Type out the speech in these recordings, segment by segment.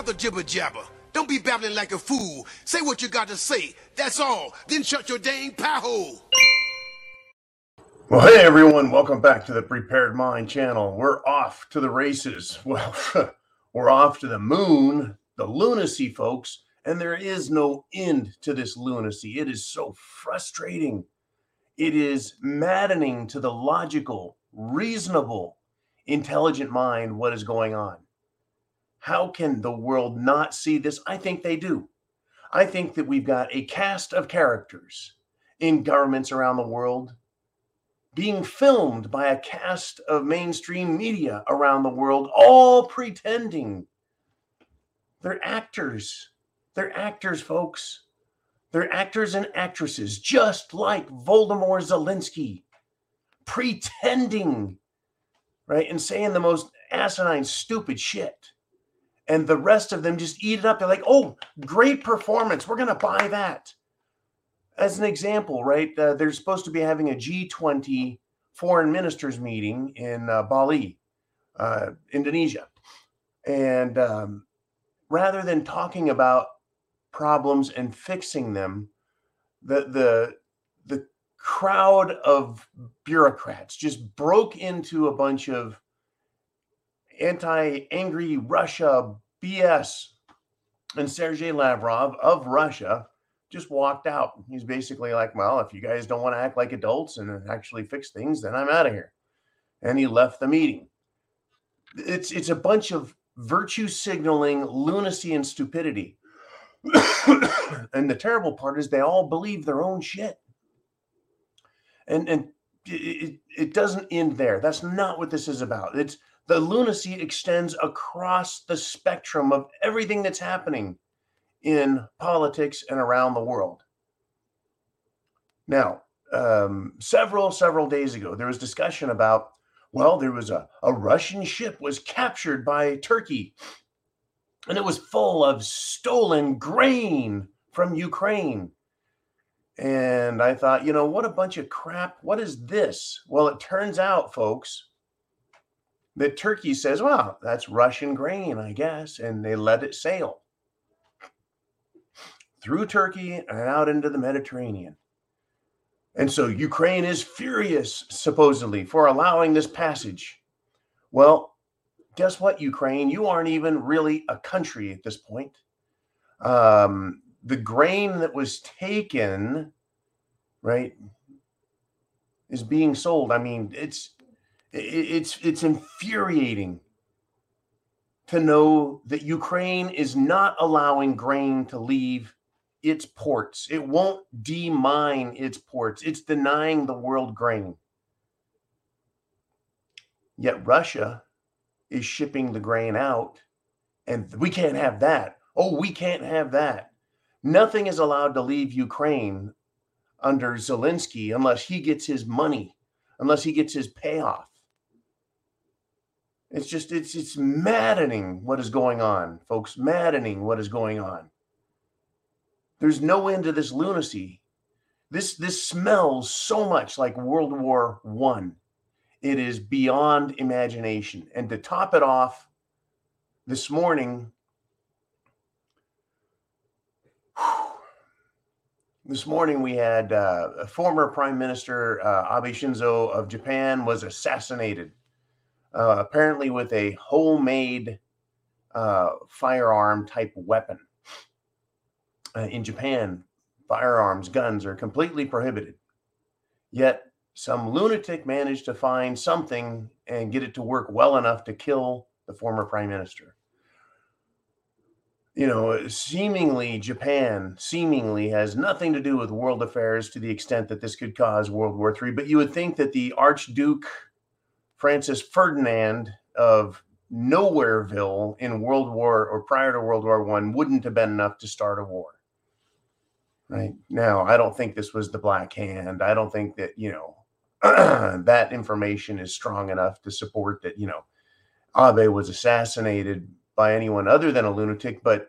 Jibber jabber. Don't be babbling like a fool. Say what you got to say. That's all. Then shut your dang pie hole. Well, hey everyone, welcome back to the Prepared Mind channel. We're off to the races. Well, we're off to the moon, the lunacy, folks, and there is no end to this lunacy. It is so frustrating. It is maddening to the logical, reasonable, intelligent mind what is going on. How can the world not see this? I think they do. I think that we've got a cast of characters in governments around the world being filmed by a cast of mainstream media around the world, all pretending they're actors. They're actors, folks. They're actors and actresses, just like Voldemort Zelensky, pretending, right, and saying the most asinine, stupid shit and the rest of them just eat it up. They're like, oh, great performance. We're going to buy that. As an example, right? Uh, they're supposed to be having a G20 foreign ministers meeting in uh, Bali, uh, Indonesia. And um, rather than talking about problems and fixing them, the, the, the crowd of bureaucrats just broke into a bunch of anti angry Russia BS. And Sergei Lavrov of Russia just walked out. He's basically like, well, if you guys don't want to act like adults and actually fix things, then I'm out of here. And he left the meeting. It's it's a bunch of virtue signaling, lunacy, and stupidity. and the terrible part is they all believe their own shit. And and it, it doesn't end there. That's not what this is about. It's the lunacy extends across the spectrum of everything that's happening in politics and around the world. Now, um, several, several days ago, there was discussion about, well, there was a, a Russian ship was captured by Turkey and it was full of stolen grain from Ukraine. And I thought, you know, what a bunch of crap. What is this? Well, it turns out, folks, that Turkey says, well, that's Russian grain, I guess, and they let it sail through Turkey and out into the Mediterranean. And so Ukraine is furious, supposedly, for allowing this passage. Well, guess what, Ukraine? You aren't even really a country at this point. Um, the grain that was taken, right, is being sold. I mean, it's it's it's infuriating to know that Ukraine is not allowing grain to leave its ports. It won't demine its ports. It's denying the world grain. Yet Russia is shipping the grain out, and we can't have that. Oh, we can't have that. Nothing is allowed to leave Ukraine under Zelensky unless he gets his money, unless he gets his payoff. It's just it's it's maddening what is going on, folks. Maddening what is going on. There's no end to this lunacy. This this smells so much like World War One. It is beyond imagination. And to top it off, this morning, this morning we had uh, a former Prime Minister uh, Abe Shinzo of Japan was assassinated uh, apparently with a homemade uh, firearm type weapon. Uh, in Japan, firearms, guns are completely prohibited. Yet some lunatic managed to find something and get it to work well enough to kill the former prime minister. You know, seemingly Japan seemingly has nothing to do with world affairs to the extent that this could cause World War III. But you would think that the Archduke Francis Ferdinand of Nowhereville in World War or prior to World War One wouldn't have been enough to start a war. Right now, I don't think this was the Black Hand. I don't think that you know that information is strong enough to support that you know Abe was assassinated by anyone other than a lunatic. But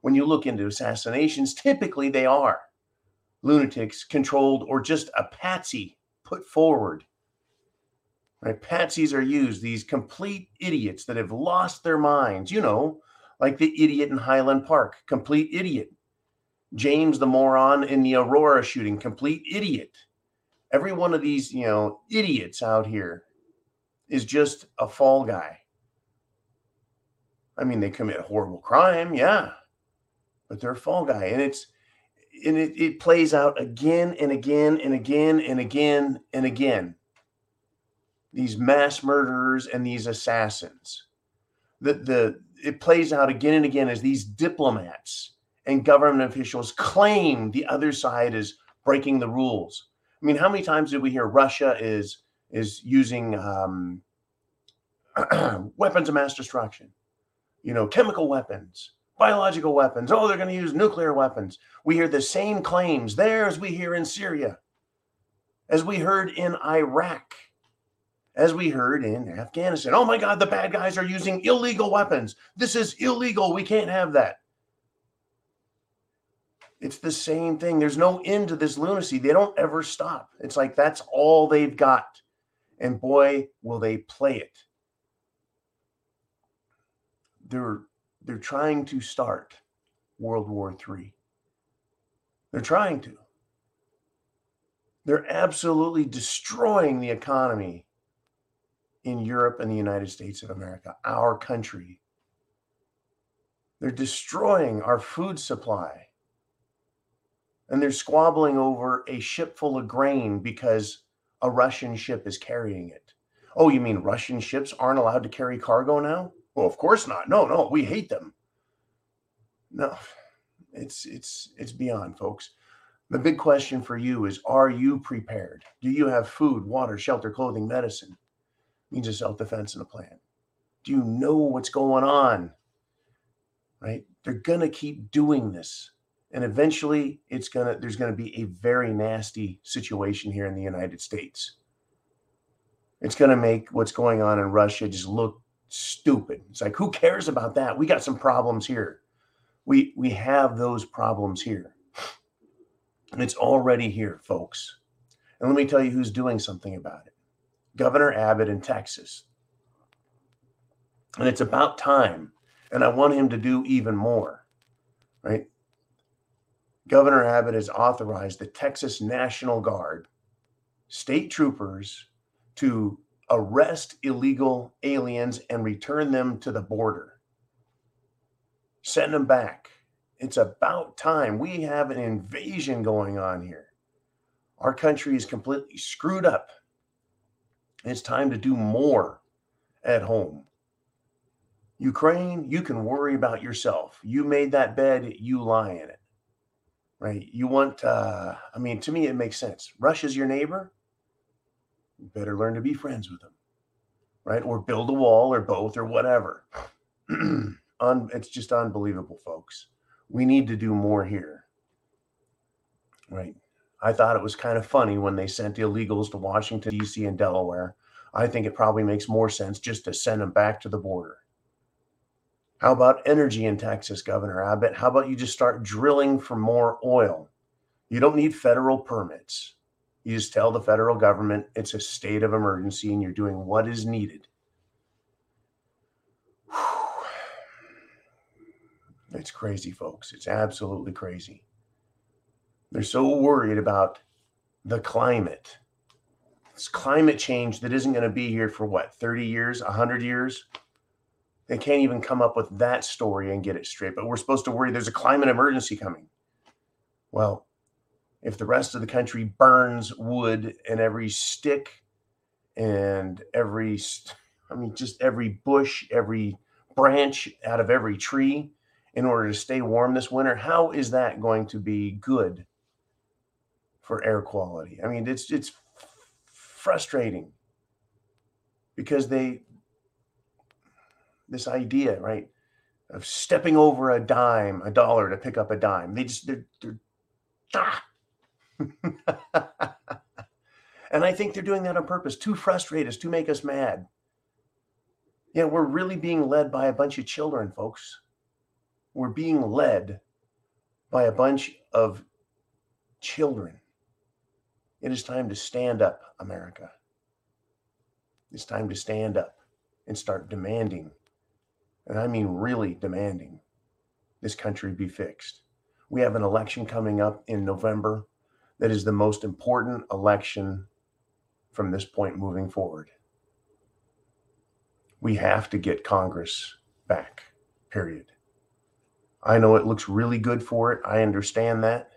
when you look into assassinations, typically they are lunatics controlled or just a patsy put forward Right? Patsies are used, these complete idiots that have lost their minds, you know, like the idiot in Highland Park, complete idiot. James, the moron in the Aurora shooting, complete idiot. Every one of these, you know, idiots out here is just a fall guy. I mean, they commit horrible crime, yeah, but they're a fall guy. And it's, and it, it plays out again and again and again and again and again. These mass murderers and these assassins. The, the, it plays out again and again as these diplomats and government officials claim the other side is breaking the rules. I mean, how many times did we hear Russia is is using um, weapons of mass destruction? You know, chemical weapons, biological weapons. Oh, they're going to use nuclear weapons. We hear the same claims there as we hear in Syria, as we heard in Iraq, as we heard in Afghanistan. Oh my God, the bad guys are using illegal weapons. This is illegal. We can't have that. It's the same thing. There's no end to this lunacy. They don't ever stop. It's like that's all they've got. And boy, will they play it. They're they're trying to start World War III. They're trying to. They're absolutely destroying the economy in Europe and the United States of America, our country. They're destroying our food supply and they're squabbling over a ship full of grain because a Russian ship is carrying it. Oh, you mean Russian ships aren't allowed to carry cargo now? Well, of course not. No, no, we hate them. No. It's it's it's beyond, folks. The big question for you is are you prepared? Do you have food, water, shelter, clothing, medicine? Means of self-defense and a plan. Do you know what's going on? Right? They're gonna keep doing this and eventually it's going to there's going to be a very nasty situation here in the United States. It's going to make what's going on in Russia just look stupid. It's like who cares about that? We got some problems here. We we have those problems here. And it's already here, folks. And let me tell you who's doing something about it. Governor Abbott in Texas. And it's about time. And I want him to do even more. Right? Governor Abbott has authorized the Texas National Guard, state troopers, to arrest illegal aliens and return them to the border. Send them back. It's about time. We have an invasion going on here. Our country is completely screwed up. It's time to do more at home. Ukraine, you can worry about yourself. You made that bed, you lie in it right? You want, uh, I mean, to me, it makes sense. Russia's your neighbor. You better learn to be friends with them, right? Or build a wall or both or whatever. Un- it's just unbelievable, folks. We need to do more here, right? I thought it was kind of funny when they sent illegals to Washington, D.C. and Delaware. I think it probably makes more sense just to send them back to the border how about energy in Texas, Governor Abbott? How about you just start drilling for more oil? You don't need federal permits. You just tell the federal government it's a state of emergency and you're doing what is needed. It's crazy, folks. It's absolutely crazy. They're so worried about the climate. It's climate change that isn't going to be here for what, 30 years, 100 years? They can't even come up with that story and get it straight. But we're supposed to worry there's a climate emergency coming. Well, if the rest of the country burns wood and every stick and every, I mean, just every bush, every branch out of every tree in order to stay warm this winter, how is that going to be good for air quality? I mean, it's it's frustrating because they this idea, right, of stepping over a dime, a dollar to pick up a dime. They just they're, they're ah. and I think they're doing that on purpose to frustrate us, to make us mad. Yeah, we're really being led by a bunch of children, folks. We're being led by a bunch of children. It is time to stand up, America. It's time to stand up and start demanding and I mean really demanding, this country be fixed. We have an election coming up in November that is the most important election from this point moving forward. We have to get Congress back, period. I know it looks really good for it. I understand that.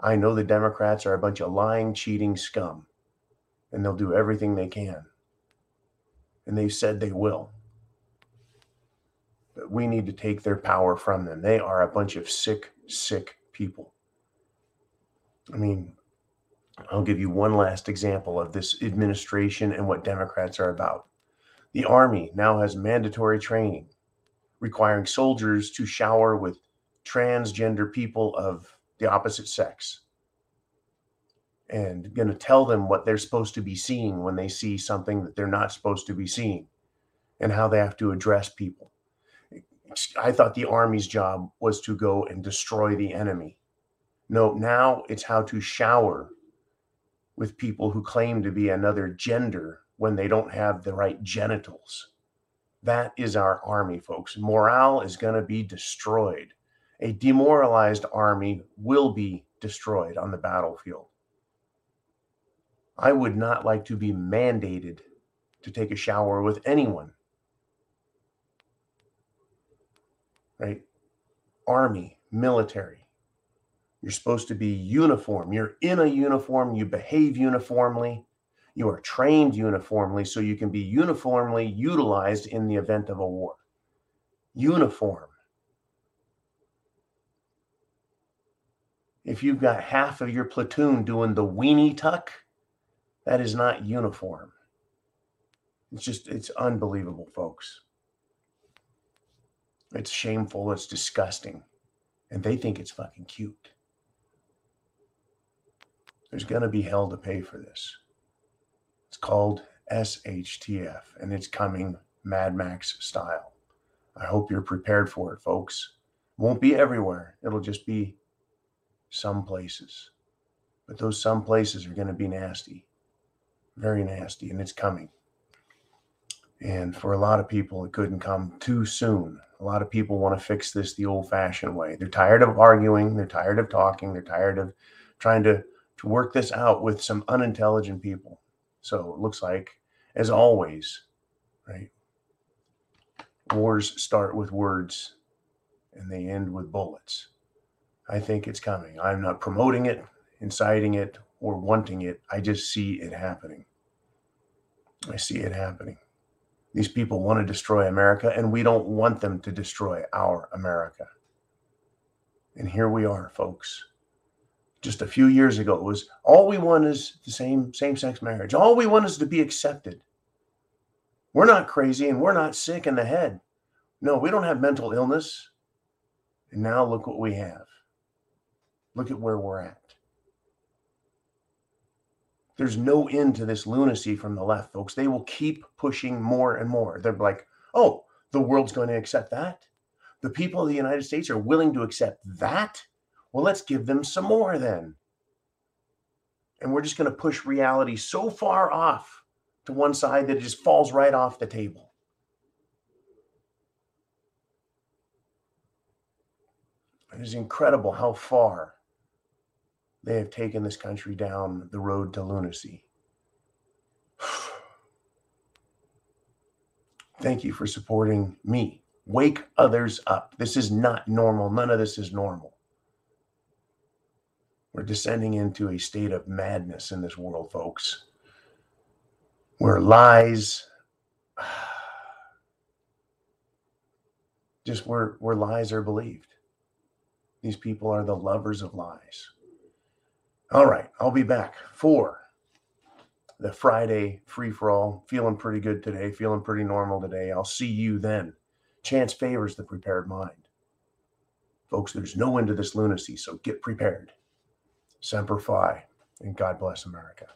I know the Democrats are a bunch of lying, cheating scum, and they'll do everything they can. And they've said they will. But we need to take their power from them. They are a bunch of sick, sick people. I mean, I'll give you one last example of this administration and what Democrats are about. The Army now has mandatory training requiring soldiers to shower with transgender people of the opposite sex and going to tell them what they're supposed to be seeing when they see something that they're not supposed to be seeing and how they have to address people. I thought the army's job was to go and destroy the enemy. No, now it's how to shower with people who claim to be another gender when they don't have the right genitals. That is our army, folks. Morale is going to be destroyed. A demoralized army will be destroyed on the battlefield. I would not like to be mandated to take a shower with anyone. Right? Army, military. You're supposed to be uniform. You're in a uniform. You behave uniformly. You are trained uniformly so you can be uniformly utilized in the event of a war. Uniform. If you've got half of your platoon doing the weenie tuck, that is not uniform. It's just, it's unbelievable, folks. It's shameful. It's disgusting. And they think it's fucking cute. There's going to be hell to pay for this. It's called SHTF and it's coming Mad Max style. I hope you're prepared for it, folks. Won't be everywhere. It'll just be some places. But those some places are going to be nasty very nasty, and it's coming. And for a lot of people, it couldn't come too soon. A lot of people want to fix this the old fashioned way. They're tired of arguing, they're tired of talking, they're tired of trying to, to work this out with some unintelligent people. So it looks like, as always, right? Wars start with words and they end with bullets. I think it's coming. I'm not promoting it, inciting it, or wanting it. I just see it happening. I see it happening. These people want to destroy America, and we don't want them to destroy our America. And here we are, folks. Just a few years ago, it was all we want is the same same-sex marriage. All we want is to be accepted. We're not crazy and we're not sick in the head. No, we don't have mental illness. And now look what we have. Look at where we're at. There's no end to this lunacy from the left, folks. They will keep pushing more and more. They're like, oh, the world's going to accept that. The people of the United States are willing to accept that. Well, let's give them some more then. And we're just going to push reality so far off to one side that it just falls right off the table. It is incredible how far they have taken this country down the road to lunacy. Thank you for supporting me. Wake others up. This is not normal. None of this is normal. We're descending into a state of madness in this world, folks, where lies, just where, where lies are believed. These people are the lovers of lies. All right, I'll be back for the Friday free for all. Feeling pretty good today, feeling pretty normal today. I'll see you then. Chance favors the prepared mind. Folks, there's no end to this lunacy, so get prepared. Semper Fi, and God bless America.